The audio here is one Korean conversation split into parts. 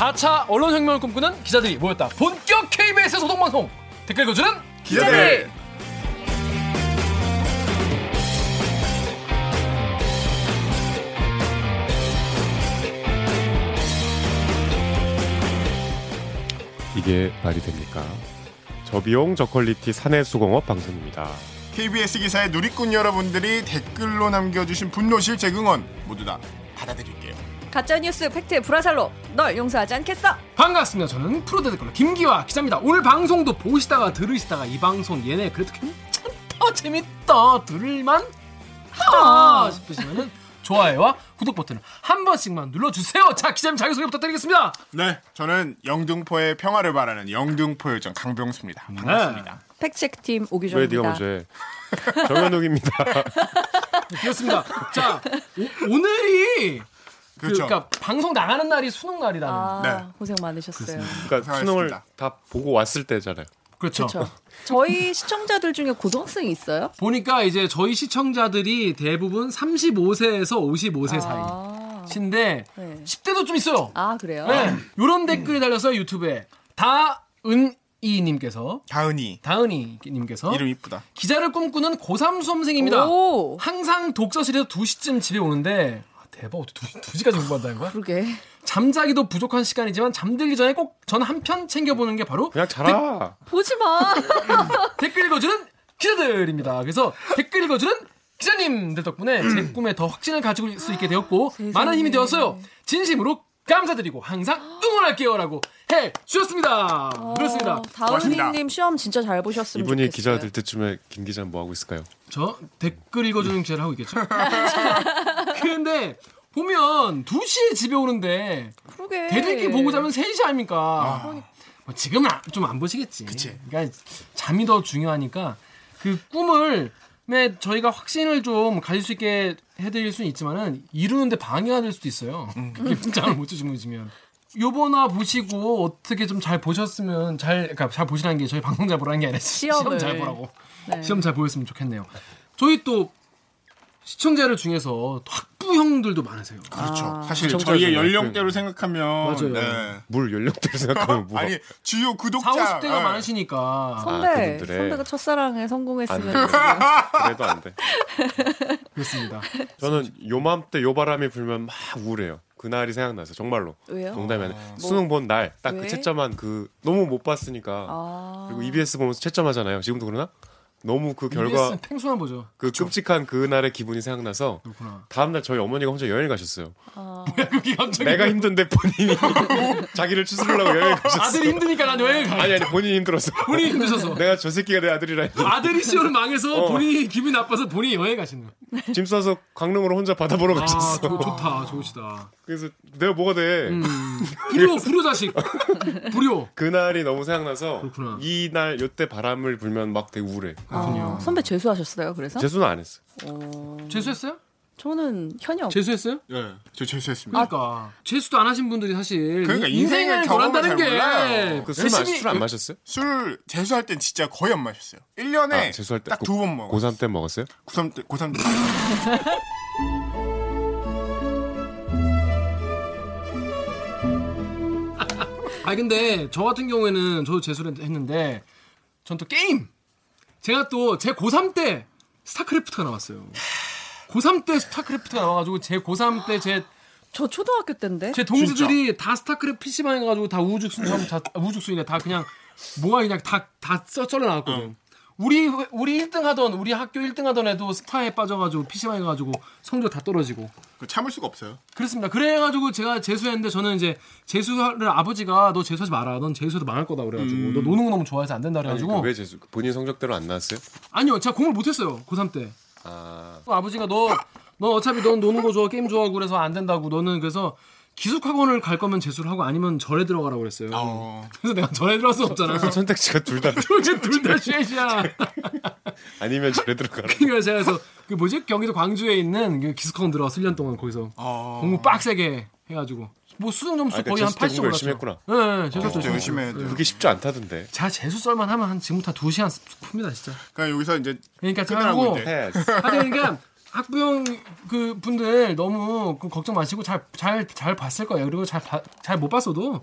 4차 언론혁명을 꿈꾸는 기자들이 모였다. 본격 KBS 소통방송 댓글 읽어주는 기자들. 이게 말이 됩니까? 저비용 저퀄리티 사내 수공업 방송입니다. KBS 기사의 누리꾼 여러분들이 댓글로 남겨주신 분노 실책 응원 모두 다 받아드릴게요. 가짜뉴스 팩트 불화살로 널 용서하지 않겠어. 반갑습니다. 저는 프로데 댓글러 김기화 기자입니다. 오늘 방송도 보시다가 들으시다가 이 방송 얘네 그래도 괜찮다 재밌다 들을만 하다 싶으시면은 좋아요와 구독 버튼을 한 번씩만 눌러주세요. 자 기자님 자기소개 부탁드리겠습니다. 네, 저는 영등포의 평화를 바라는 영등포 요정 강병수입니다. 반갑습니다. 팩트체크팀 왜 오규정입니다. 네가 먼저 해? 정현욱입니다. 그렇습니다. 자 오, 늘이 그렇죠. 그 러니까 방송 나가는 날이 수능 날이라는. 아, 네. 고생 많으셨어요. 그러니까. 수능을 다 보고 왔을 때잖아요. 그렇죠. 그렇죠. 저희 시청자들 중에 고등학생이 있어요? 보니까 이제 저희 시청자들이 대부분 35세에서 55세 아, 사이 신데 네. 10대도 좀 있어요. 아 그래요? 네. 요런 댓글이 달려서 유튜브에 다은 이님께서 다은이 다은이님께서 이름 이쁘다. 기자를 꿈꾸는 고3 수험생입니다. 오, 항상 독서실에서 2시쯤 집에 오는데 아, 대박 어떻게 2, 시까지 공부한다는 거야? 그러게. 잠자기도 부족한 시간이지만 잠들기 전에 꼭 전 한 편 챙겨보는 게 바로 그냥 자라. 보지 마. 댓글 읽어주는 기자들입니다. 그래서 댓글 읽어주는 기자님들 덕분에 제 꿈에 더 확신을 가지고 수 있게 되었고 많은 힘이 되었어요. 진심으로 감사드리고 항상 응원할게요라고 해 주셨습니다. 그렇습니다. 어, 다은이님 시험 진짜 잘 보셨으면 이분이 좋겠어요. 기자 될 때쯤에 김 기자는 뭐 하고 있을까요? 저 댓글 읽어주는 기자를 하고 있겠죠. 그런데 보면 2시에 집에 오는데 그러게. 대들기 보고 자면 3시 아닙니까? 뭐 지금은 좀 안 보시겠지. 그치. 그러니까 잠이 더 중요하니까 그 꿈을 에 저희가 확신을 좀 가질 수 있게 해드릴 수는 있지만은 이루는데 방해가 될 수도 있어요. 그게 문장을 못 주무시면. 요번화 보시고 어떻게 좀 잘 보셨으면 잘 그러니까 잘 보시라는 게 저희 방송 잘 보라는 게 아니라 시험 시험을. 잘 보라고 네. 시험 잘 보였으면 좋겠네요. 저희 또 시청자를 중에서 또 학부형들도 많으세요. 그렇죠. 아. 사실 저희의 연령대로 생각하면 맞아요. 네. 물 연령대로 생각하면 뭐 아니 주요 구독자 4, 50대가 네. 많으시니까 선배, 아, 그분들의. 선배가 첫사랑에 안 성공했으면 돼. 그래도 안 돼. 그렇습니다. 저는 요맘때 요 바람이 불면 막 우울해요. 그날이 생각나서 정말로. 왜요? 농담이 아니라 수능 본 날 딱그 왜? 채점한 그 너무 못 봤으니까 아. 그리고 EBS 보면서 채점하잖아요. 지금도 그러나? 너무 그 결과 팽수만 보죠. 그 끔찍한 그날의 기분이 생각나서 그렇구나. 다음날 저희 어머니가 혼자 여행을 가셨어요. 그게 갑자기 내가 힘든데 본인이 자기를 추스르려고 여행을 가셨어. 아들이 힘드니까 난 여행 가. 아니 아니 본인이 힘들었어. 본인이 힘드셔서. 내가 저 새끼가 내 아들이라 했는데 아들이 시험을 망해서 어. 본인이 기분이 나빠서 본인이 여행 가시는 거야. 짐 싸서 강릉으로 혼자 바다 보러 아, 가셨어. 좋, 좋다, 좋으시다. 그래서 내가 뭐가 돼? 음. 불효, 불효 자식. 불효. 그날이 너무 생각나서 그렇구나. 이날 요때 바람을 불면 막 되게 우울해. 아, 선배 재수하셨어요? 그래서? 재수는 안 했어. 어, 재수했어요? 저는 현역. 재수했어요? 네, 저 재수했습니다. 그러니까 재수도 안 하신 분들이 사실 그러니까 인- 인생을 잘 몰라요. 그술 술안 마셨어요? 술 재수할 땐 진짜 거의 안 마셨어요. 1년에 아, 재수할 때 딱 두 번 먹어. 고3 때 먹었어요? 고3 때 고3 때. 아 근데 저 같은 경우에는 저도 재수를 했는데 전 또 게임 제가 또 제 고3 때 스타크래프트가 나왔어요. 고3 때 스타크래프트가 나와가지고 제 고3 때 제 저 초등학교 때인데? 제 동수들이 다 스타크래프트 PC방에 가가지고 다 우후죽순 다 우후죽순이네 다 그냥 뭐가 그냥 다 다 썰어 나왔거든. 우리 우리 1등 하던 우리 학교 1등 하던 애도 스타에 빠져가지고 PC방에 가가지고 성적 다 떨어지고 그 참을 수가 없어요. 그렇습니다. 그래가지고 제가 재수했는데 저는 이제 재수를 아버지가 너 재수하지 마라. 넌 재수해도 망할 거다 그래가지고 너 노는 거 너무 좋아해서 안 된다 아니, 그래가지고 그왜 재수? 본인 성적대로 안 나왔어요? 아니요 제가 공을 못했어요 고3 때. 아 아버지가 너, 너 어차피 넌 노는 거 좋아, 게임 좋아하고 그래서 안 된다고. 너는 그래서 기숙학원을 갈 거면 재수를 하고 아니면 절에 들어가라고 그랬어요. 어. 그래서 내가 절에 들어갈 수 없잖아. 선택지가 둘 다 둘다 쉐시야. 아니면 절에 들어가라. 그러니까 제가 그래서 그 뭐지 경기도 광주에 있는 그 기숙학원 들어가서 1년 동안 거기서 어. 공부 빡세게 해가지고 뭐 수능 점수 아, 그러니까 거의 한 재수 때80 공부 열심히 올랐죠. 했구나. 네, 재수 재수 때 열심히 해야 돼요. 그게 쉽지 않다던데. 제가 재수 썰만 하면 한 지금부터 한 2시간 풉니다 진짜. 그러니까 여기서 이제 그러니까 끝나고. 하여튼 그러니까 학부형 그 분들 너무 그 걱정 마시고 잘잘 잘 봤을 거예요. 그리고 잘 잘 못 봤어도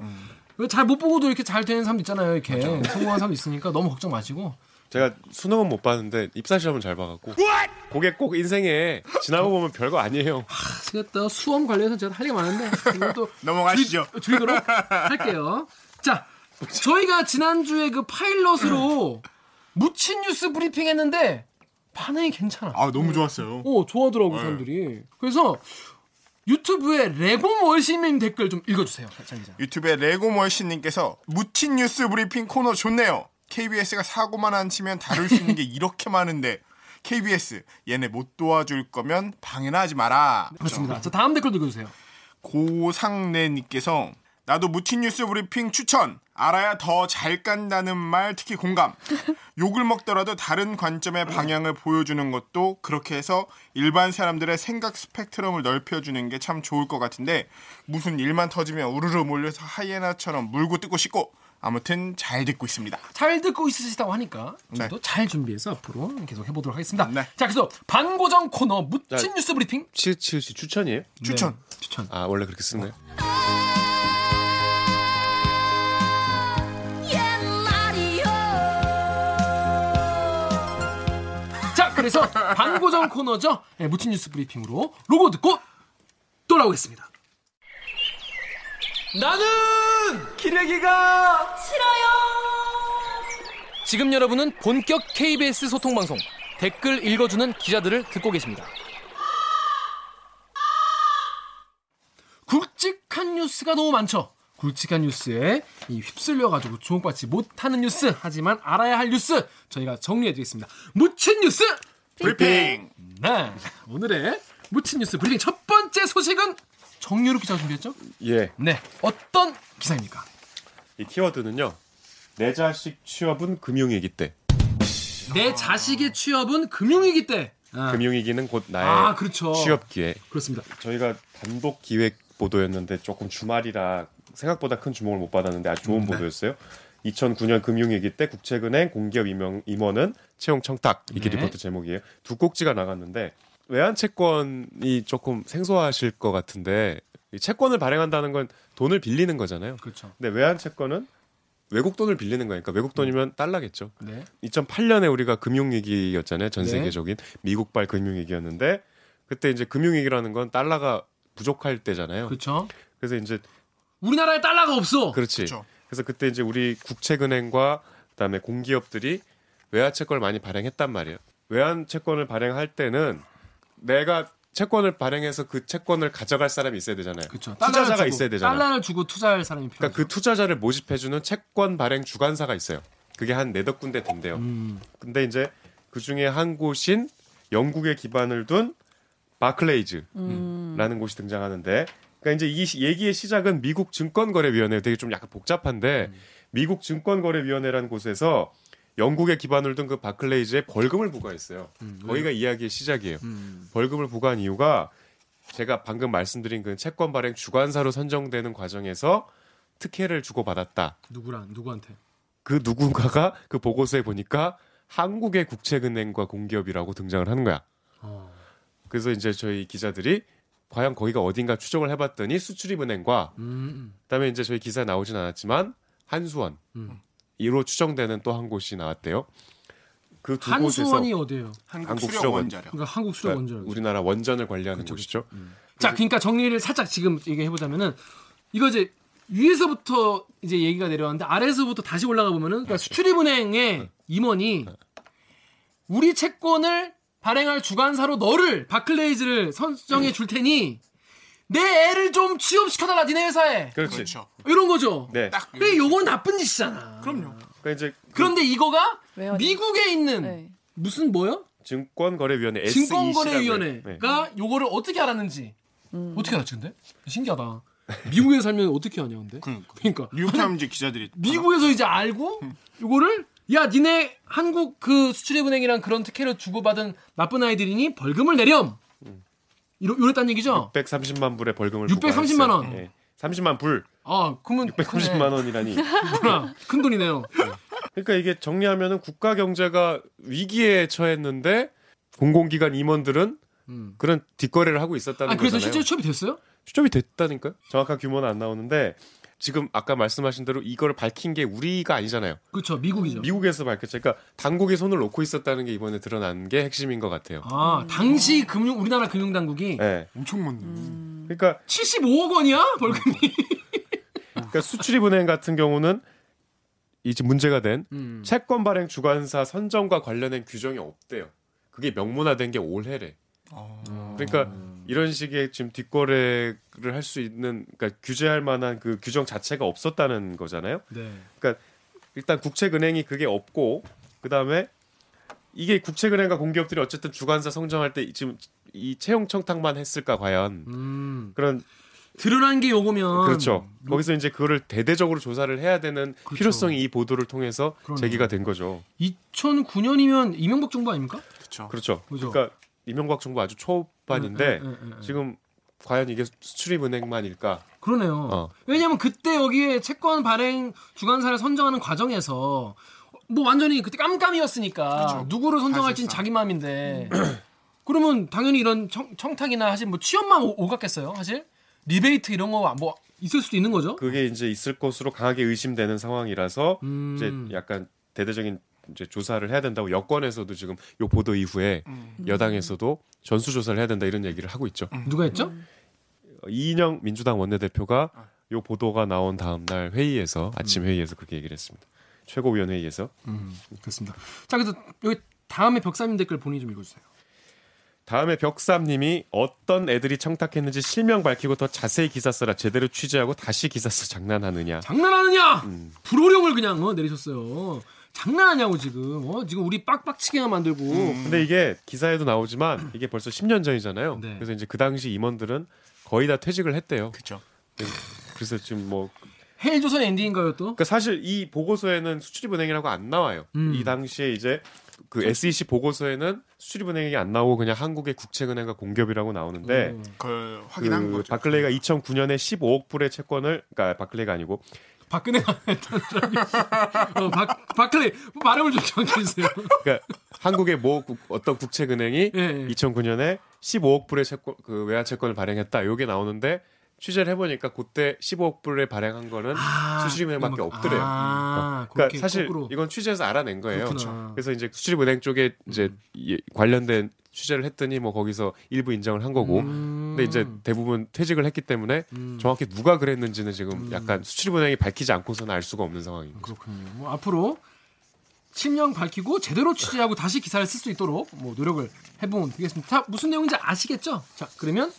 잘못 보고도 이렇게 잘 되는 사람 있잖아요. 이렇게 성공한 사람 있으니까 너무 걱정 마시고 제가 수능은 못 봤는데 입사 시험은 잘 봐갖고 그게 꼭 인생에 지나고 보면 별거 아니에요. 아, 제가 또 수험 관련해서 제가 할 얘기 많은데 이것도 넘어가시죠. 줄- 줄거로 할게요. 자, 저희가 지난주에 그 파일럿으로 묻힌 뉴스 브리핑 했는데 반응이 괜찮아. 아 너무 좋았어요. 어, 좋아하더라고 네. 사람들이. 그래서 유튜브에 레고 월시민 댓글 좀 읽어주세요. 유튜브에 레고 멀신님께서 묻힌 뉴스 브리핑 코너 좋네요. KBS가 사고만 안 치면 다룰 수 있는 게 이렇게 많은데 KBS 얘네 못 도와줄 거면 방해나 하지 마라. 그렇습니다. 자, 다음 댓글 읽어주세요. 고상래님께서 나도 묻힌 뉴스 브리핑 추천. 알아야 더잘 깐다는 말 특히 공감. 욕을 먹더라도 다른 관점의 방향을 보여주는 것도 그렇게 해서 일반 사람들의 생각 스펙트럼을 넓혀주는 게 참 좋을 것 같은데 무슨 일만 터지면 우르르 몰려서 하이에나처럼 물고 뜯고 싶고 아무튼 잘 듣고 있습니다. 잘 듣고 있으시다고 하니까 네. 저도 잘 준비해서 앞으로 계속 해보도록 하겠습니다. 네. 자, 그래서 반고정 코너 자, 뉴스 브리핑 치치 씨 추천이에요? 추천. 네, 추천. 아 원래 그렇게 쓰는 거예요? 그래서 반고정 코너죠. 네, 묻힌 뉴스 브리핑으로 로고 듣고 돌아오겠습니다. 나는 기레기가 싫어요. 지금 여러분은 본격 KBS 소통 방송 댓글 읽어주는 기자들을 듣고 계십니다. 굵직한 뉴스가 너무 많죠. 굵직한 뉴스에 이 휩쓸려가지고 주목받지 못하는 뉴스 하지만 알아야 할 뉴스 저희가 정리해드리겠습니다. 묻힌 뉴스 브리핑. 네 오늘의 묻힌 뉴스 브리핑 첫 번째 소식은 정유롭 기자 가 준비했죠? 예. 네 어떤 기사입니까? 이 키워드는요. 내 자식 취업은 금융위기 때. 내 자식의 취업은 금융위기 때. 아, 금융위기는 곧 나의 아, 그렇죠. 취업 기회. 그렇습니다. 저희가 단독 기획 보도였는데 조금 주말이라 생각보다 큰 주목을 못 받았는데 아주 좋은 네. 보도였어요. 2009년 금융위기 때 국채은행 공기업 임용, 임원은 채용 청탁 이게 네. 리포트 제목이에요. 두 꼭지가 나갔는데 외환 채권이 조금 생소하실 것 같은데 이 채권을 발행한다는 건 돈을 빌리는 거잖아요. 그렇죠. 근데 외환 채권은 외국 돈을 빌리는 거니까 외국 돈이면 달러겠죠. 네. 2008년에 우리가 금융위기였잖아요. 전 네. 세계적인 미국발 금융위기였는데 그때 이제 금융위기라는 건 달러가 부족할 때잖아요. 그렇죠. 그래서 이제 우리나라에 달러가 없어. 그렇지. 그렇죠. 그래서 그때 이제 우리 국책은행과 그다음에 공기업들이 외환 채권을 많이 발행했단 말이에요. 외환 채권을 발행할 때는 내가 채권을 발행해서 그 채권을 가져갈 사람이 있어야 되잖아요. 그렇죠. 투자자가 주고, 있어야 되잖아요. 달러를 주고 투자할 사람이 필요하죠. 그러니까 그 투자자를 모집해주는 채권 발행 주관사가 있어요. 그게 한 네댓 군데 된대요. 음, 근데 이제 그 중에 한 곳인 영국에 기반을 둔 바클레이즈라는 곳이 등장하는데, 그러니까 이제 이 시- 얘기의 시작은 미국 증권거래위원회 되게 좀 약간 복잡한데 미국 증권거래위원회라는 곳에서 영국에 기반을 둔 그 바클레이즈에 벌금을 부과했어요. 거기가 이야기의 시작이에요. 음. 벌금을 부과한 이유가 제가 방금 말씀드린 그 채권 발행 주관사로 선정되는 과정에서 특혜를 주고 받았다. 누구랑 누구한테? 그 누군가가 그 보고서에 보니까 한국의 국책은행과 공기업이라고 등장을 하는 거야. 어. 그래서 이제 저희 기자들이 과연 거기가 어딘가 추적을 해봤더니 수출입은행과 음, 그다음에 이제 저희 기사에 나오진 않았지만 한수원 음. 이로 추정되는 또 한 곳이 나왔대요. 그 두 곳에서 한수원이 어디예요? 한국, 한국 수력. 원자력. 그러니까 한국 수력 그러니까 원자력. 우리나라 원전을 관리하는 그쵸, 곳이죠. 자, 그러니까 정리를 살짝 지금 얘기해 보자면은 이거 이제 위에서부터 이제 얘기가 내려왔는데 아래에서부터 다시 올라가 보면은 그러니까 수출입은행의 임원이 우리 채권을 발행할 주관사로 너를 바클레이즈를 선정해 줄 테니 내 애를 좀 취업시켜달라 니네 회사에 그렇지. 그렇죠. 이런 거죠. 네. 딱 그래 요건 나쁜 짓이잖아. 그럼요. 그러니까 이제 그런데 이거가 왜요? 미국에 있는 네. 무슨 뭐요? 증권거래위원회 SEC라고요. 증권거래위원회가 요거를 어떻게 알았는지 어떻게 알았지 근데 신기하다. 미국에 살면 어떻게 하냐 근데. 그러니까. 그러니까 뉴욕타임즈 기자들이 미국에서 이제 알고 요거를 야 니네 한국 그 수출입은행이랑 그런 특혜를 주고받은 나쁜 아이들이니 벌금을 내렴. 이러 이랬단 얘기죠. 630만 불의 벌금을 630만 원. 예. 30만 불, 아 그러면 630만 원이라니. 큰 돈이네요. 그러니까 이게 정리하면은 국가 경제가 위기에 처했는데 공공기관 임원들은 음. 그런 뒷거래를 하고 있었다는 아 그래서 거잖아요. 실제로 취업이 됐어요? 추적이 됐다니까요. 정확한 규모는 안 나오는데 지금 아까 말씀하신 대로 이걸 밝힌 게 우리가 아니잖아요. 그렇죠. 미국이죠. 미국에서 밝혔죠. 그러니까 당국이 손을 놓고 있었다는 게 이번에 드러난 게 핵심인 것 같아요. 아 당시 금융 우리나라 금융 당국이 네. 엄청 많네. 그러니까, 75억 원이야 벌금이. 그러니까 수출입은행 같은 경우는 이제 문제가 된 음. 채권 발행 주관사 선정과 관련된 규정이 없대요. 그게 명문화된 게 올해래. 아. 그러니까 이런 식의 지금 뒷거래를 할 수 있는 그러니까 규제할 만한 그 규정 자체가 없었다는 거잖아요. 네. 그러니까 일단 국책은행이 그게 없고 그다음에 이게 국책은행과 공기업들이 어쨌든 주관사 성정할 때 지금 이 채용 청탁만 했을까 과연 음. 그런 드러난 게 요거면 그렇죠. 거기서 이제 그거를 대대적으로 조사를 해야 되는 그렇죠. 필요성이 이 보도를 통해서 그러네요. 제기가 된 거죠. 2009년이면 이명박 정부 아닙니까? 그렇죠. 그렇죠. 그죠. 그러니까 이명박 정부 아주 초반인데 응, 응, 응, 응. 지금 과연 이게 수출입은행만일까? 그러네요. 어. 왜냐하면 그때 여기에 채권 발행 주관사를 선정하는 과정에서 뭐 완전히 그때 깜깜이었으니까 그렇죠. 누구를 선정할지는. 자기 마음인데 그러면 당연히 이런 청, 청탁이나 사실 뭐 취업만 오- 오갔겠어요. 사실 리베이트 이런 거 뭐 있을 수도 있는 거죠. 그게 이제 있을 것으로 강하게 의심되는 상황이라서 음. 이제 약간 대대적인 이제 조사를 해야 된다고 여권에서도 지금 요 보도 이후에 음. 여당에서도 전수 조사를 해야 된다 이런 얘기를 하고 있죠. 누가 했죠? 어, 이인영 민주당 원내대표가 요 보도가 나온 다음 날 회의에서 아침 회의에서 그렇게 얘기를 했습니다. 최고위원 회의에서 음, 그렇습니다. 자, 그래서 여기 다음에 벽사님 댓글 본인이 좀 읽어주세요. 다음에 벽삼님이 어떤 애들이 청탁했는지 실명 밝히고 더 자세히 기사 써라 제대로 취재하고 다시 기사 써 장난하느냐 장난하느냐? 음. 불호령을 그냥 어, 내리셨어요. 장난하냐고 지금. 어, 지금 우리 빡빡치게만 만들고. 근데 이게 기사에도 나오지만 이게 벌써 10년 전이잖아요 네. 그래서 이제 그 당시 임원들은 거의 다 퇴직을 했대요 그렇죠. 그래서 지금 뭐 헬조선 엔딩인가요 또? 그러니까 사실 이 보고서에는 수출입은행이라고 안 나와요. 음. 이 당시에 이제 그 SEC 보고서에는 수출입은행이 안 나오고 그냥 한국의 국책은행과 공기업이라고 나오는데 음. 그걸 확인한 그 거죠. 바클레이가 2009년에 15억 불의 채권을 그러니까 바클레이가 아니고 박근혜가 했던 적이 어, 박, 뭐 발음을 좀 정확히 해주세요. 그러니까 한국의 모 국- 어떤 국책은행이 예, 예. 2009년에 15억 불의 채권 그 외화 채권을 발행했다. 요게 나오는데 취재를 해보니까 그때 15억 불에 발행한 거는 아, 수출입은행밖에 없더래요. 아, 그러니까 그렇게 사실 거꾸로. 이건 취재에서 알아낸 거예요. 그렇구나. 그래서 이제 수출입은행 쪽에 이제 음. 이- 관련된 취재를 했더니 뭐 거기서 일부 인정을 한 거고. 음. 근데 이제 대부분 퇴직을 했기 때문에 음. 정확히 누가 그랬는지는 지금 약간 수출입은행이 밝히지 않고서는 알 수가 없는 상황입니다. 그렇군요. 뭐 앞으로 실명 밝히고 제대로 취재하고 다시 기사를 쓸 수 있도록 뭐 노력을 해보면 되겠습니다. 자, 무슨 내용인지 아시겠죠? 자, 그러면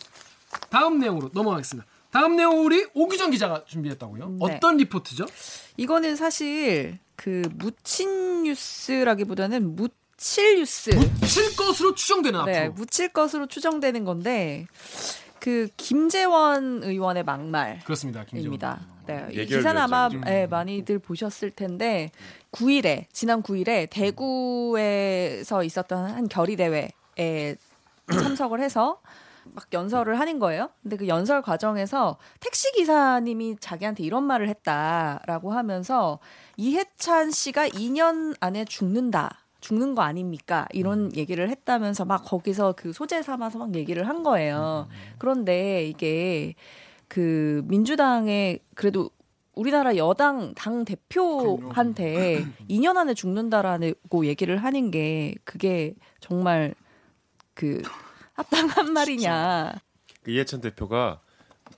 다음 내용으로 넘어가겠습니다. 다음 내용 우리 오규정 기자가 준비했다고요? 네. 어떤 리포트죠? 이거는 사실 그 묻힌 뉴스라기보다는 묻힐 뉴스. 칠 것으로 추정되는 네, 앞으로. 묻힐 것으로 추정되는 건데 그 김재원 의원의 막말. 그렇습니다. 김재원. 입니다. 네, 이 기사는 아마. 예, 많이들 보셨을 텐데 9일에 지난 9일에 대구에서 있었던 한 결의 대회에 참석을 해서 막 연설을 하는 거예요. 근데 그 연설 과정에서 택시 기사님이 자기한테 이런 말을 했다라고 하면서 이해찬 씨가 2년 안에 죽는다. 죽는 거 아닙니까? 이런 얘기를 했다면서 막 거기서 그 소재 삼아서 막 얘기를 한 거예요. 그런데 이게 그 민주당의 그래도 우리나라 여당 당 대표한테 2년 안에 죽는다라고 얘기를 하는 게 그게 정말 그 합당한 말이냐. 그 이해찬 대표가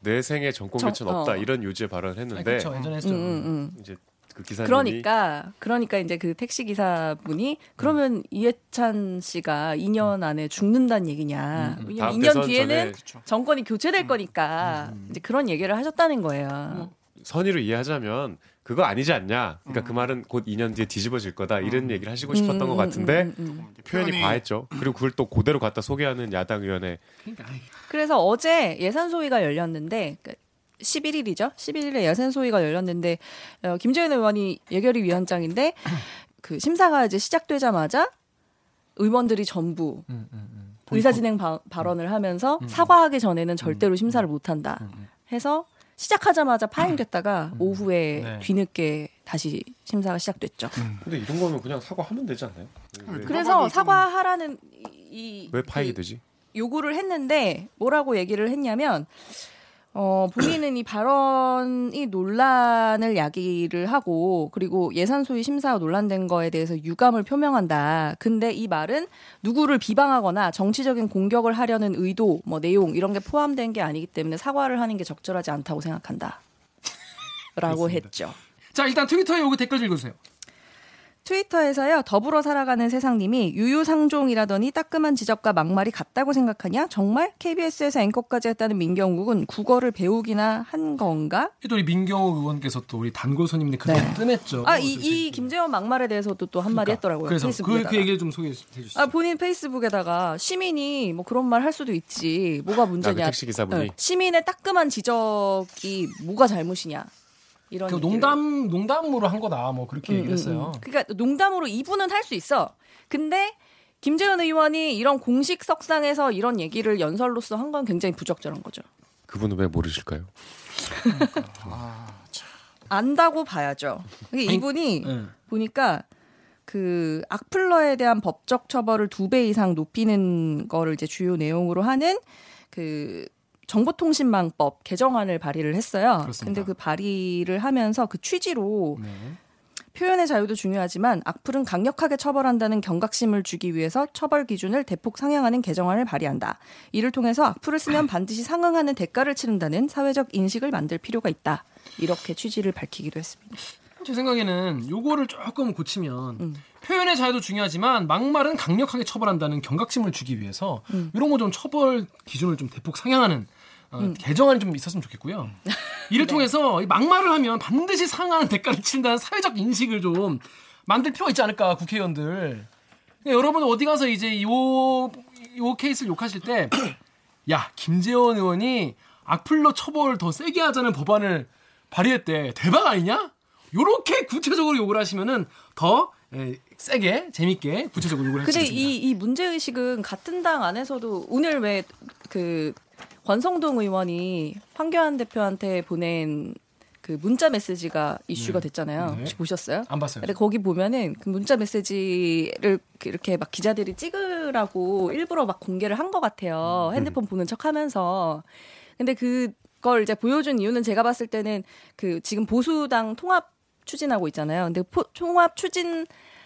내 생에 정권 정- 교체는 없다 어. 이런 요지의 발언을 아, 했는데. 예전에 했죠. 음, 음, 음. 이제 그 기사님이 그러니까 그러니까 이제 그 택시 기사분이 그러면 이해찬 씨가 2년 안에 죽는다는 얘기냐? 음, 음. 왜냐면 다음 2년 대선 뒤에는 전에. 정권이 교체될 거니까 이제 그런 얘기를 하셨다는 거예요. 선의로 이해하자면 그거 아니지 않냐. 그러니까 그 말은 곧 2년 뒤에 뒤집어질 거다. 이런 얘기를 하시고 싶었던 것 같은데 음, 음, 음. 표현이 과했죠. 그리고 그걸 또 그대로 갖다 소개하는 야당 의원의 그러니까 그래서 어제 예산 소위가 열렸는데 그 11일이죠. 11일에 예산 소위가 열렸는데 어, 김재현 의원이 예결위 위원장인데 그 심사가 이제 시작되자마자 의원들이 전부 음, 음, 음. 의사진행 바, 발언을 하면서 사과하기 전에는 절대로 심사를 못한다 해서 시작하자마자 파행됐다가 오후에 네. 뒤늦게 다시 심사가 시작됐죠. 근데 이런 거는 그냥 사과하면 되지 않나요? 왜, 그래서 사과하라는 이, 이왜 파행이 그 되지? 요구를 했는데 뭐라고 얘기를 했냐면 어, 본인은 이 발언이 논란을 야기를 하고 그리고 예산 소위 심사가 논란된 거에 대해서 유감을 표명한다. 근데 이 말은 누구를 비방하거나 정치적인 공격을 하려는 의도, 뭐 내용 이런 게 포함된 게 아니기 때문에 사과를 하는 게 적절하지 않다고 생각한다. 라고 했죠. 자 일단 트위터에 여기 댓글 읽어주세요. 트위터에서요 더불어 살아가는 세상님이 유유상종이라더니 따끔한 지적과 막말이 같다고 생각하냐 정말 KBS에서 앵커까지 했다는 민경욱은 국어를 배우기나 한 건가? 또 우리 민경호 의원께서 또 우리 단골 손님인데 그때 네. 뜸했죠. 아이 이 김재원 막말에 대해서도 또 한마디 그러니까. 했더라고요 그래서 그. 그 얘기를 좀 소개해 주시죠. 아 본인 페이스북에다가 시민이 뭐 그런 말 할 수도 있지 뭐가 문제냐? 택시 기사분이. 네. 시민의 따끔한 지적이 뭐가 잘못이냐? 이런 그 얘기를. 농담 농담으로 한 거다 뭐 그렇게 음, 얘기를 음, 했어요. 음. 그러니까 농담으로 이분은 할 수 있어. 근데 김재현 의원이 이런 공식 석상에서 이런 얘기를 연설로서 한 건 굉장히 부적절한 거죠. 그분은 왜 모르실까요? 안다고 봐야죠. 아니, 이분이 네. 보니까 그 악플러에 대한 법적 처벌을 두 배 이상 높이는 거를 이제 주요 내용으로 하는 그 정보통신망법 개정안을 발의를 했어요. 그렇습니다. 근데 그 발의를 하면서 그 취지로 네. 표현의 자유도 중요하지만 악플은 강력하게 처벌한다는 경각심을 주기 위해서 처벌 기준을 대폭 상향하는 개정안을 발의한다. 이를 통해서 악플을 쓰면 반드시 상응하는 대가를 치른다는 사회적 인식을 만들 필요가 있다. 이렇게 취지를 밝히기도 했습니다. 제 생각에는 요거를 조금 고치면 음. 표현의 자유도 중요하지만 막말은 강력하게 처벌한다는 경각심을 주기 위해서 음. 이런 거 좀 처벌 기준을 좀 대폭 상향하는 어, 음. 개정안이 좀 있었으면 좋겠고요. 이를 네. 통해서 이 막말을 하면 반드시 상하는 대가를 치른다는 사회적 인식을 좀 만들 필요가 있지 않을까 국회의원들. 그러니까 여러분 어디 가서 이제 요, 요 케이스를 욕하실 때, 야 김재원 의원이 악플로 처벌 더 세게 하자는 법안을 발의했대. 대박 아니냐? 요렇게 구체적으로 욕을 하시면은 더 에, 세게 재밌게 구체적으로 욕을 근데 하시겠습니다. 이, 이 문제 의식은 같은 당 안에서도 오늘 왜그 권성동 의원이 황교안 대표한테 보낸 그 문자 메시지가 이슈가 됐잖아요. 네. 혹시 보셨어요? 안 봤어요. 근데 거기 보면은 그 문자 메시지를 이렇게 막 기자들이 찍으라고 일부러 막 공개를 한 것 같아요. 핸드폰 보는 척 하면서. 근데 그 걸 이제 보여준 이유는 제가 봤을 때는 그 지금 보수당 통합 추진하고 있잖아요. 근데 포, 통합 추진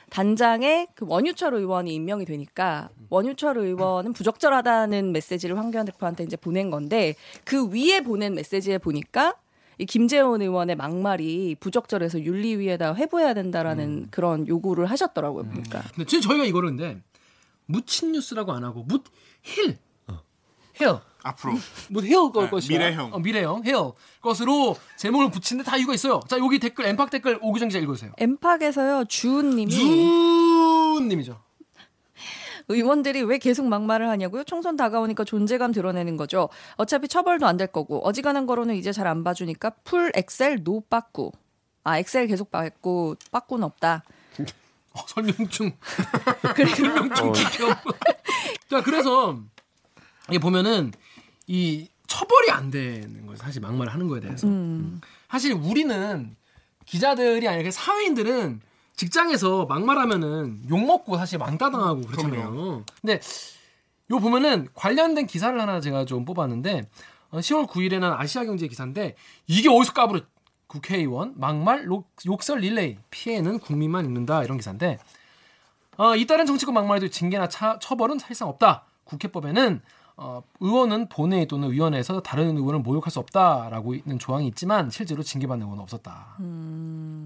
단장에 그 원유철 의원이 임명이 되니까 원유철 의원은 부적절하다는 메시지를 황교안 대표한테 이제 보낸 건데 그 위에 보낸 메시지에 보니까 이 김재원 의원의 막말이 부적절해서 윤리위에다 회부해야 된다라는 그런 요구를 하셨더라고요 보니까. 근데 지금 저희가 이거를 근데 묻힌 뉴스라고 안 하고 묻힐. 힐 앞으로 묻힐 걸 네, 것이다. 미래형. 어, 미래형 힐 것으로 제목을 붙이는데 다 이유가 있어요. 자 여기 댓글 엠팍 댓글 오규정 기자 읽어주세요. 엠팍에서요 주은님이 주님이죠. 의원들이 왜 계속 막말을 하냐고요? 총선 다가오니까 존재감 드러내는 거죠. 어차피 처벌도 안 될 거고 어지간한 거로는 이제 잘 안 봐주니까 full 엑셀 no 빠꾸. 아 엑셀 계속 빠꾸 빠꾸는 없다. 어, 설명충 설명충 극혐. 자 그래서 이게 보면은 이 처벌이 안 되는 거예요. 사실 막말 하는 거에 대해서. 음. 사실 우리는 기자들이 아니라 사회인들은 직장에서 막말하면은 욕 먹고 사실 왕따당하고 그렇잖아요. 근데 요 보면은 관련된 기사를 하나 제가 좀 뽑았는데 어, 10월 9일에는 아시아경제 기사인데 이게 어디서 까불어 국회의원 막말 욕, 욕설 릴레이 피해는 국민만 입는다 이런 기사인데 어, 이따른 정치권 막말에도 징계나 차, 처벌은 사실상 없다. 국회법에는 어, 의원은 본회의 또는 위원회에서 다른 의원을 모욕할 수 없다라고 있는 조항이 있지만 실제로 징계받는 의원은 없었다.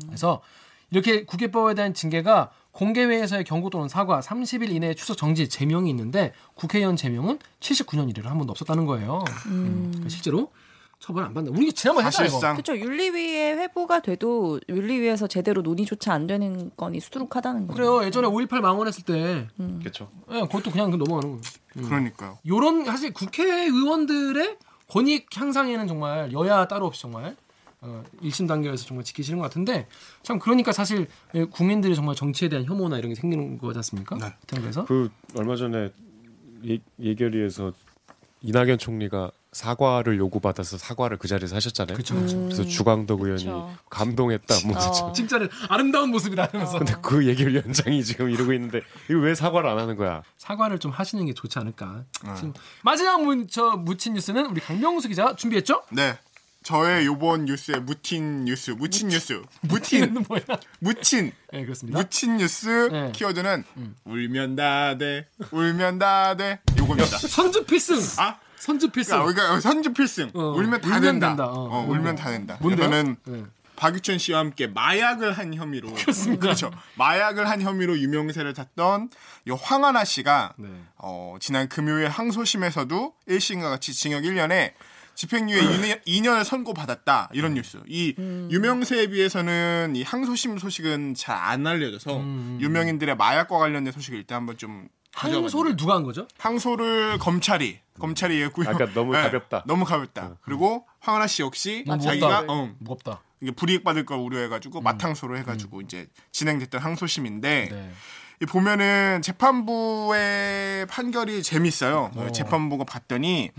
그래서 이렇게 국회법에 대한 징계가 공개회에서의 경고 또는 사과, 30일 이내에 출석 정지, 제명이 있는데 국회의원 제명은 79년 이래로 한 번도 없었다는 거예요. 음, 그러니까 실제로 처벌 안 받는. 우리 지난번에 했잖아 이거. 사실상 그렇죠. 윤리위에 회부가 돼도 윤리위에서 제대로 논의조차 안 되는 건이 수두룩하다는 거죠. 그래요. 예전에 5.18 망언했을 때, 그렇죠. 예, 그것도 그냥 넘어가는 거예요. 그러니까요. 요런 사실 국회의원들의 권익 향상에는 정말 여야 따로 없이 정말 어, 1심 단계에서 정말 지키시는 것 같은데 참 그러니까 사실 예, 국민들이 정말 정치에 대한 혐오나 이런 게 생기는 거지 않습니까? 네. 그래서 그 얼마 전에 예, 예결위에서 이낙연 총리가 사과를 요구받아서 사과를 그 자리에서 하셨잖아요. 그쵸, 그쵸. 그래서 주광덕 의원이 그쵸. 감동했다. 뭐 어. 칭찬을 아름다운 모습이다 하면서 근데 그 얘기를 연장이 지금 이러고 있는데 이거 왜 사과를 안 하는 거야? 사과를 좀 하시는 게 좋지 않을까. 어. 지금 마지막 문, 저 묻힌 뉴스는 우리 강명수 기자 준비했죠? 네. 저의 요번 뉴스의 묻힌 뉴스, 묻힌 뉴스, 는 뭐야? 묻힌, 네 그렇습니다. 묻힌 뉴스 네. 키워드는 울면 다 돼, 울면 다 돼, 요겁니다. 선즙필승. 아, 선즙필승. 그러니까 우리가 선즙필승, 어, 울면 다 울면 된다. 된다. 어, 어. 울면 다 된다. 뭔데요? 이거는 네. 박유천 씨와 함께 마약을 한 혐의로 그렇습니다. 그렇죠. 마약을 한 혐의로 유명세를 탔던 이 황하나 씨가 네. 어, 지난 금요일 항소심에서도 1심과 같이 징역 1년에 집행유예 2년, 을 선고받았다 이런 뉴스. 이 유명세에 비해서는 이 항소심 소식은 잘 안 알려져서 유명인들의 마약과 관련된 소식을 일단 한번 좀 항소를 누가 한 거죠? 항소를 검찰이 검찰이 했고요. 아까 너무 네, 가볍다. 너무 가볍다. 그리고 황하나 씨 역시 자기가 무겁다. 어, 무겁다. 이게 불이익 받을 걸 우려해가지고 마탕소로 해가지고 이제 진행됐던 항소심인데 네. 이 보면은 재판부의 판결이 재밌어요. 재판부가 봤더니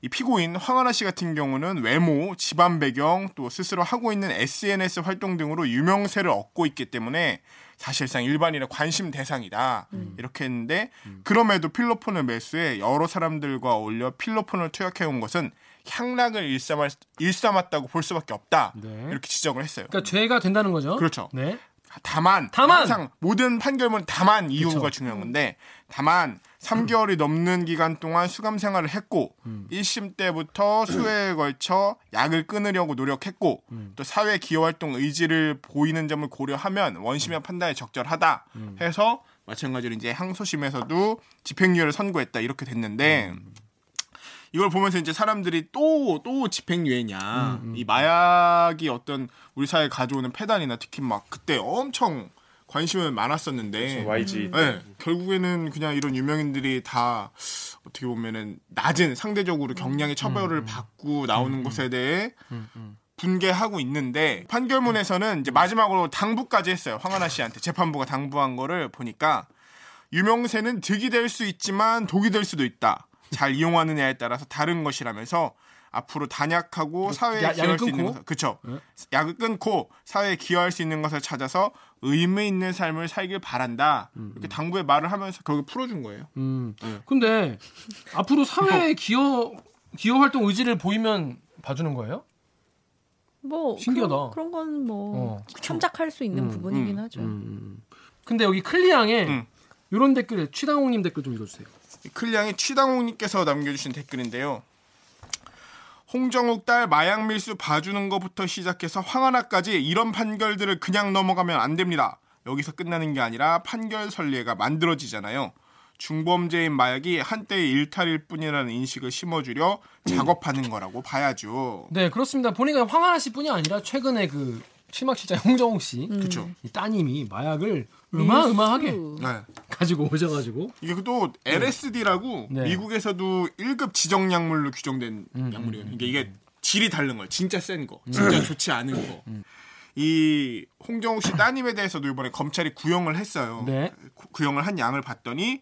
이 피고인 황하나 씨 같은 경우는 외모, 집안 배경, 또 스스로 하고 있는 SNS 활동 등으로 유명세를 얻고 있기 때문에 사실상 일반인의 관심 대상이다. 이렇게 했는데 그럼에도 필로폰을 매수해 여러 사람들과 어울려 필로폰을 투약해 온 것은 향락을 일삼았, 일삼았다고 볼 수밖에 없다. 네. 이렇게 지적을 했어요. 그러니까 죄가 된다는 거죠. 그렇죠. 네. 다만, 다만! 항상 모든 판결문 다만 이유가 그쵸. 중요한 건데 다만 3개월이 넘는 기간 동안 수감 생활을 했고 음. 1심 때부터 수회에 걸쳐 약을 끊으려고 노력했고 음. 또 사회 기여 활동 의지를 보이는 점을 고려하면 원심의 판단에 적절하다 음. 해서 마찬가지로 이제 항소심에서도 집행유예를 선고했다 이렇게 됐는데 음. 이걸 보면서 이제 사람들이 또또 집행유예냐 음, 이 마약이 어떤 우리 사회에 가져오는 폐단이나 특히 막 그때 엄청 관심은 많았었는데 YG 네, 결국에는 그냥 이런 유명인들이 다 어떻게 보면은 낮은 상대적으로 경량의 처벌을 받고 나오는 것에 대해 분개하고 있는데 판결문에서는 이제 마지막으로 당부까지 했어요. 황하나 씨한테. 재판부가 당부한 거를 보니까 유명세는 득이 될 수 있지만 독이 될 수도 있다. 잘 이용하느냐에 따라서 다른 것이라면서 앞으로 단약하고 사회에 야- 기여할 수 있는 끊고? 것을 그쵸 약을 끊고 사회에 기여할 수 있는 것을 찾아서 의미 있는 삶을 살길 바란다 이렇게 당부의 말을 하면서 결국 풀어준 거예요. 음. 네. 근데 앞으로 사회에 기여 기여 활동 의지를 보이면 봐주는 거예요? 뭐 신기하다. 그런, 그런 건뭐 어. 참작할 수 있는 음, 부분이긴 음, 하죠. 근데 여기 클리앙에 음. 이런 댓글에 취당홍님 댓글 좀 읽어주세요. 클량이 취당홍님께서 남겨주신 댓글인데요. 홍정욱 딸 마약 밀수 봐주는 것부터 시작해서 황하나까지 이런 판결들을 그냥 넘어가면 안 됩니다. 여기서 끝나는 게 아니라 판결 선례가 만들어지잖아요. 중범죄인 마약이 한때의 일탈일 뿐이라는 인식을 심어주려 작업하는 거라고 봐야죠. 네 그렇습니다. 보니까 황하나 씨뿐이 아니라 최근에 그 실막실자 홍정욱 씨, 그렇죠. 이 따님이 마약을 어마어마하게 밀수. 네. 가지고 오셔가지고 이게 또 LSD라고 네. 미국에서도 1급 지정 약물로 규정된 음, 약물이거든요. 이게 이게 질이 다른 거예요. 진짜 센 거, 진짜 좋지 않은 거. 음. 이 홍정욱 씨 따님에 대해서도 이번에 검찰이 구형을 했어요. 네. 구- 구형을 한 양을 봤더니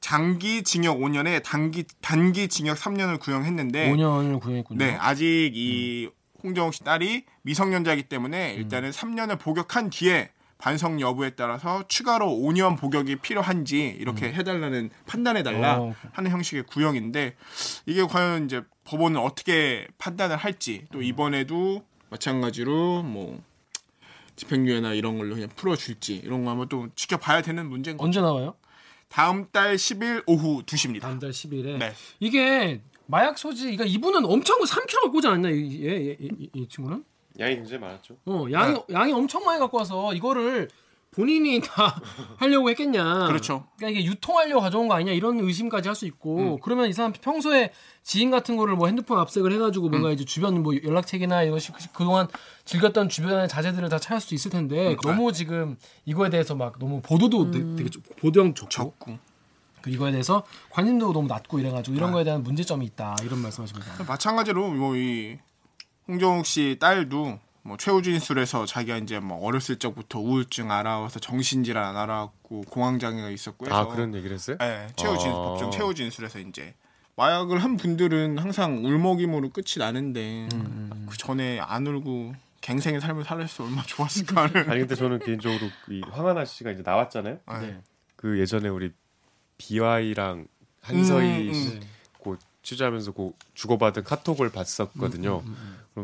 장기 징역 5년에 단기 단기 징역 3년을 구형했는데 5년을 구형했군요. 네, 아직 이 홍정욱 씨 딸이 미성년자이기 때문에 음. 일단은 3년을 복역한 뒤에 반성 여부에 따라서 추가로 5년 복역이 필요한지 이렇게 해달라는 판단해달라 음. 어. 하는 형식의 구형인데 이게 과연 이제 법원은 어떻게 판단을 할지 음. 또 이번에도 마찬가지로 뭐 집행유예나 이런 걸로 그냥 풀어줄지 이런 거 한번 또 지켜봐야 되는 문제인 거죠. 언제 나와요? 다음 달 10일 오후 2시입니다. 다음 달 10일에. 네. 이게 마약 소지, 그러니까 이분은 엄청 3kg 갖고 오지 않았나 이, 이, 이, 이, 이 친구는? 양이 굉장히 많았죠. 어, 양이 네. 양이 엄청 많이 갖고 와서 이거를 본인이 다 하려고 했겠냐? 그렇죠. 그러니까 이게 유통하려고 가져온 거 아니냐 이런 의심까지 할 수 있고 음. 그러면 이 사람 평소에 지인 같은 거를 뭐 핸드폰 압색을 해가지고 음. 뭔가 이제 주변 뭐 연락책이나 이것이 그동안 즐겼던 주변의 자제들을 다 찾을 수 있을 텐데 음. 너무 지금 이거에 대해서 막 너무 보도도 되- 되게 좀- 보도형 적고 적고 그 이거에 대해서 관심도 너무 낮고 이래가지고 네. 이런 거에 대한 문제점이 있다 이런 말씀하십니다. 마찬가지로 뭐이 홍정욱 씨 딸도 뭐 최우진술에서 자기가 이제 뭐 어렸을 적부터 우울증 알아와서 정신질환 안 알아왔고 공황 장애가 있었고 해서 아 그런 얘기를 했어요? 네, 최우진 아. 법정 최우진술에서 이제 마약을 한 분들은 항상 울먹임으로 끝이 나는데 음, 그 전에 안 울고 갱생의 삶을 살았으면 얼마나 좋았을까를. 아니 근데 저는 개인적으로 이 황하나 씨가 이제 나왔잖아요. 네. 그 예전에 우리 한서희 음, 씨 음. 그 취재하면서 그 주고받은 카톡을 음, 봤었거든요.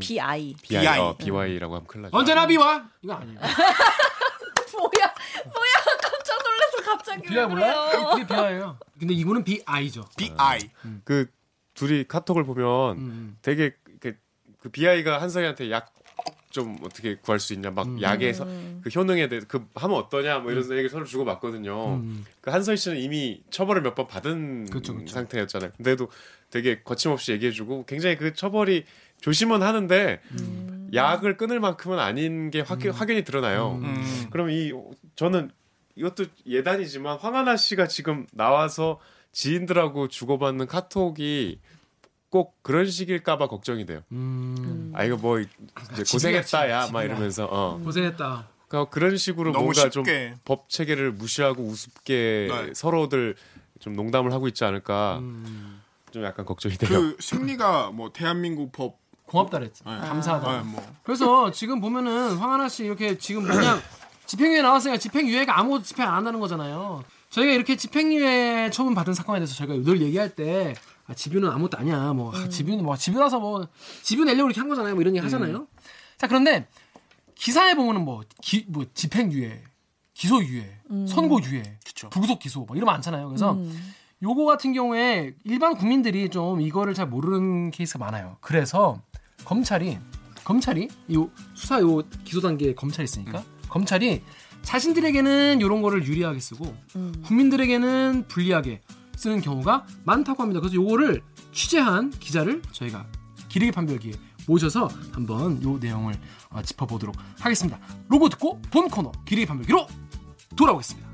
BI. BI, BI. 어, BY라고 하면 큰일 나죠. 언제나 비와 이거 아니에요. 뭐야 뭐야 깜짝 놀라서 갑자기 비와 왜 몰라? 그게 비와예요. 근데 이거는 비아이죠. BI. 그 둘이 카톡을 보면 음. 되게 그, 그 BI가 한서희한테 약 좀 어떻게 구할 수 있냐 막 음. 약에서 그 효능에 대해서 그 하면 어떠냐 뭐 이런 얘기를 서로 주고 받거든요. 음. 그 한서희 씨는 이미 처벌을 몇 번 받은 그쵸, 그쵸. 상태였잖아요. 근데도 되게 거침없이 얘기해주고 굉장히 그 처벌이 조심은 하는데 음. 약을 끊을 만큼은 아닌 게 확, 확연히 드러나요. 음. 그럼 이 저는 이것도 예단이지만 황하나 씨가 지금 나와서 지인들하고 주고받는 카톡이 꼭 그런 식일까봐 걱정이 돼요. 음. 아 이거 뭐 이제 고생했다 집이야, 야 집, 막 집이야. 이러면서 어 고생했다. 그러니까 그런 식으로 뭔가 좀 쉽게. 법 체계를 무시하고 우습게 네. 서로들 좀 농담을 하고 있지 않을까 음. 좀 약간 걱정이 돼요. 그 승리가 뭐 대한민국 법 고맙다 그랬지. 네. 감사하다. 아, 뭐 그래서 지금 보면은 황하나 씨 이렇게 지금 그냥 집행유예 나왔으니까 집행유예가 아무것도 집행 안 한다는 거잖아요. 저희가 이렇게 집행유예 처분 받은 사건에 대해서 저희가 늘 얘기할 때 아, 집유는 아무것도 아니야. 뭐 아, 집유는 뭐 집유라서 뭐 집유 내려고 이렇게 한 거잖아요. 뭐 이런 얘기 하잖아요. 자 그런데 기사에 보면은 뭐, 기, 뭐 집행유예, 기소유예, 선고유예, 그쵸. 불구속 기소 뭐 이런 거 많잖아요. 그래서 음. 요거 같은 경우에 일반 국민들이 좀 이거를 잘 모르는 케이스가 많아요. 그래서 검찰이 검찰이 요 수사 요 기소 단계에 검찰이 있으니까 검찰이 자신들에게는 요런 거를 유리하게 쓰고 국민들에게는 불리하게 쓰는 경우가 많다고 합니다. 그래서 요거를 취재한 기자를 저희가 기르기 판별기에 모셔서 한번 요 내용을 어, 짚어보도록 하겠습니다. 로고 듣고 본 코너 기르기 판별기로 돌아오겠습니다.